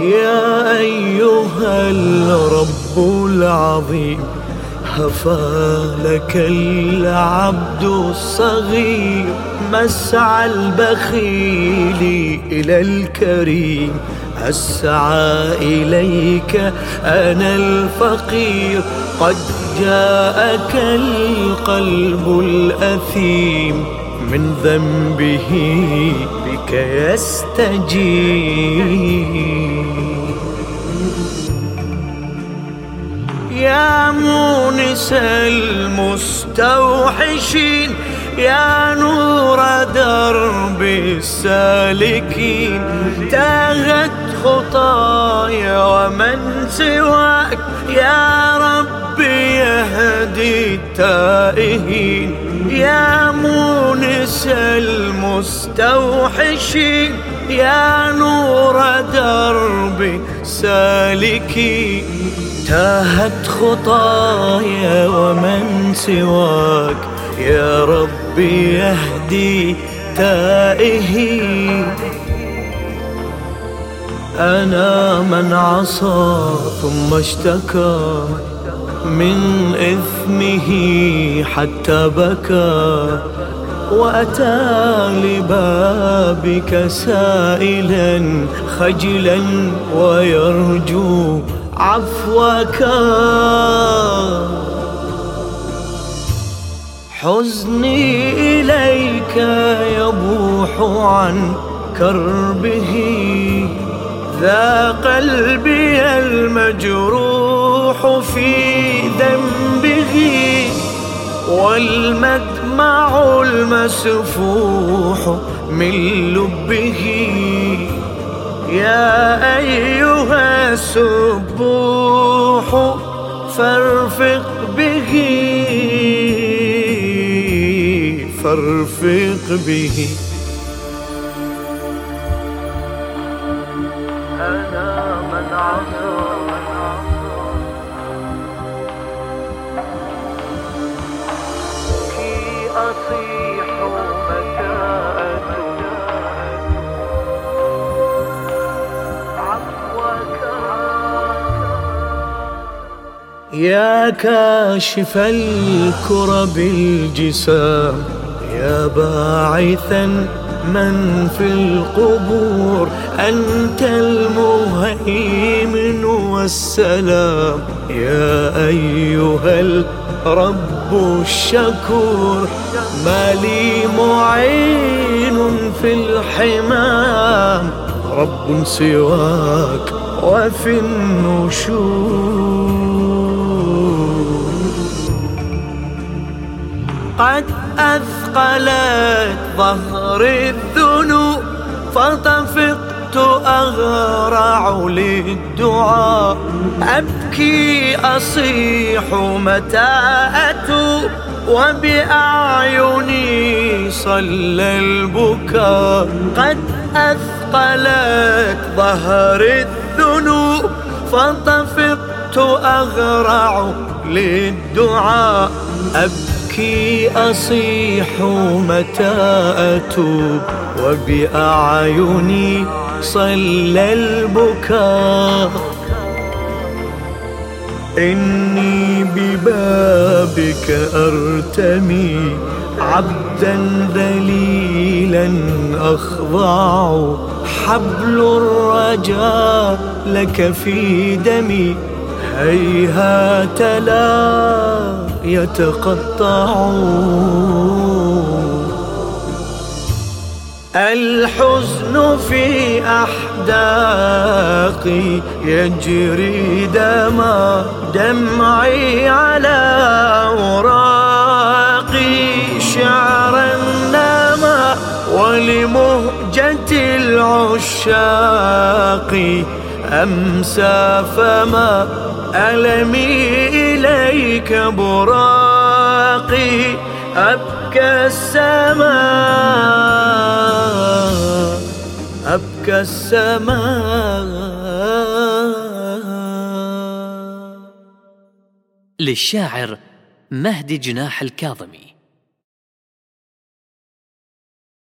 يا أيها الرب العظيم. هفى لك العبد الصغير مسعى البخيل إلى الكريم أسعى إليك أنا الفقير قد جاءك القلب الأثيم من ذنبه بك يستجيب مونس المستوحشين يا نور درب السالكين تاهت خطايا ومن سواك يا رب يهدي التائهين يا مونس المستوحشين يا نور درب سالكين تاهت خطايا ومن سواك. يا ربي يهدي تائهي. أنا من عصى ثم اشتكى من إثمه حتى بكى. وأتى لبابك سائلا خجلا ويرجو عفوك. حزني إليك يبوح عن كربه. ذا قلبي المجروح في ذنبه. والمدمع المسفوح من لبه. يا أيها السبوح فارفق به. فارفق به. يا كاشف الكرب الجسام يا باعثا من في القبور أنت المهيمن والسلام. يا أيها الرب الشكور ما لي معين في الحمام. رب سواك وفي النشور. قد أثقلت ظهر الذنوب فطفقت أغرع للدعاء. أبكي أصيح متى أتوب وبأعيني صلى البكاء. قد أثقلت ظهر الذنوب فطفقت أغرع للدعاء. أبكي أصيح متى أتوب وبأعيني صلى البكاء. إني ببابك أرتمي عبدا ذليلا أخضع. حبل الرجاء لك في دمي. هيهات لا يتقطع. الحزن في أحداقي يجري دما دمعي على أوراقي شعرا نما ولمهجة العشاق. أمسى فما ألمي إليك براقي أبكى السماء أبكى السماء. للشاعر مهدي جناح الكاظمي.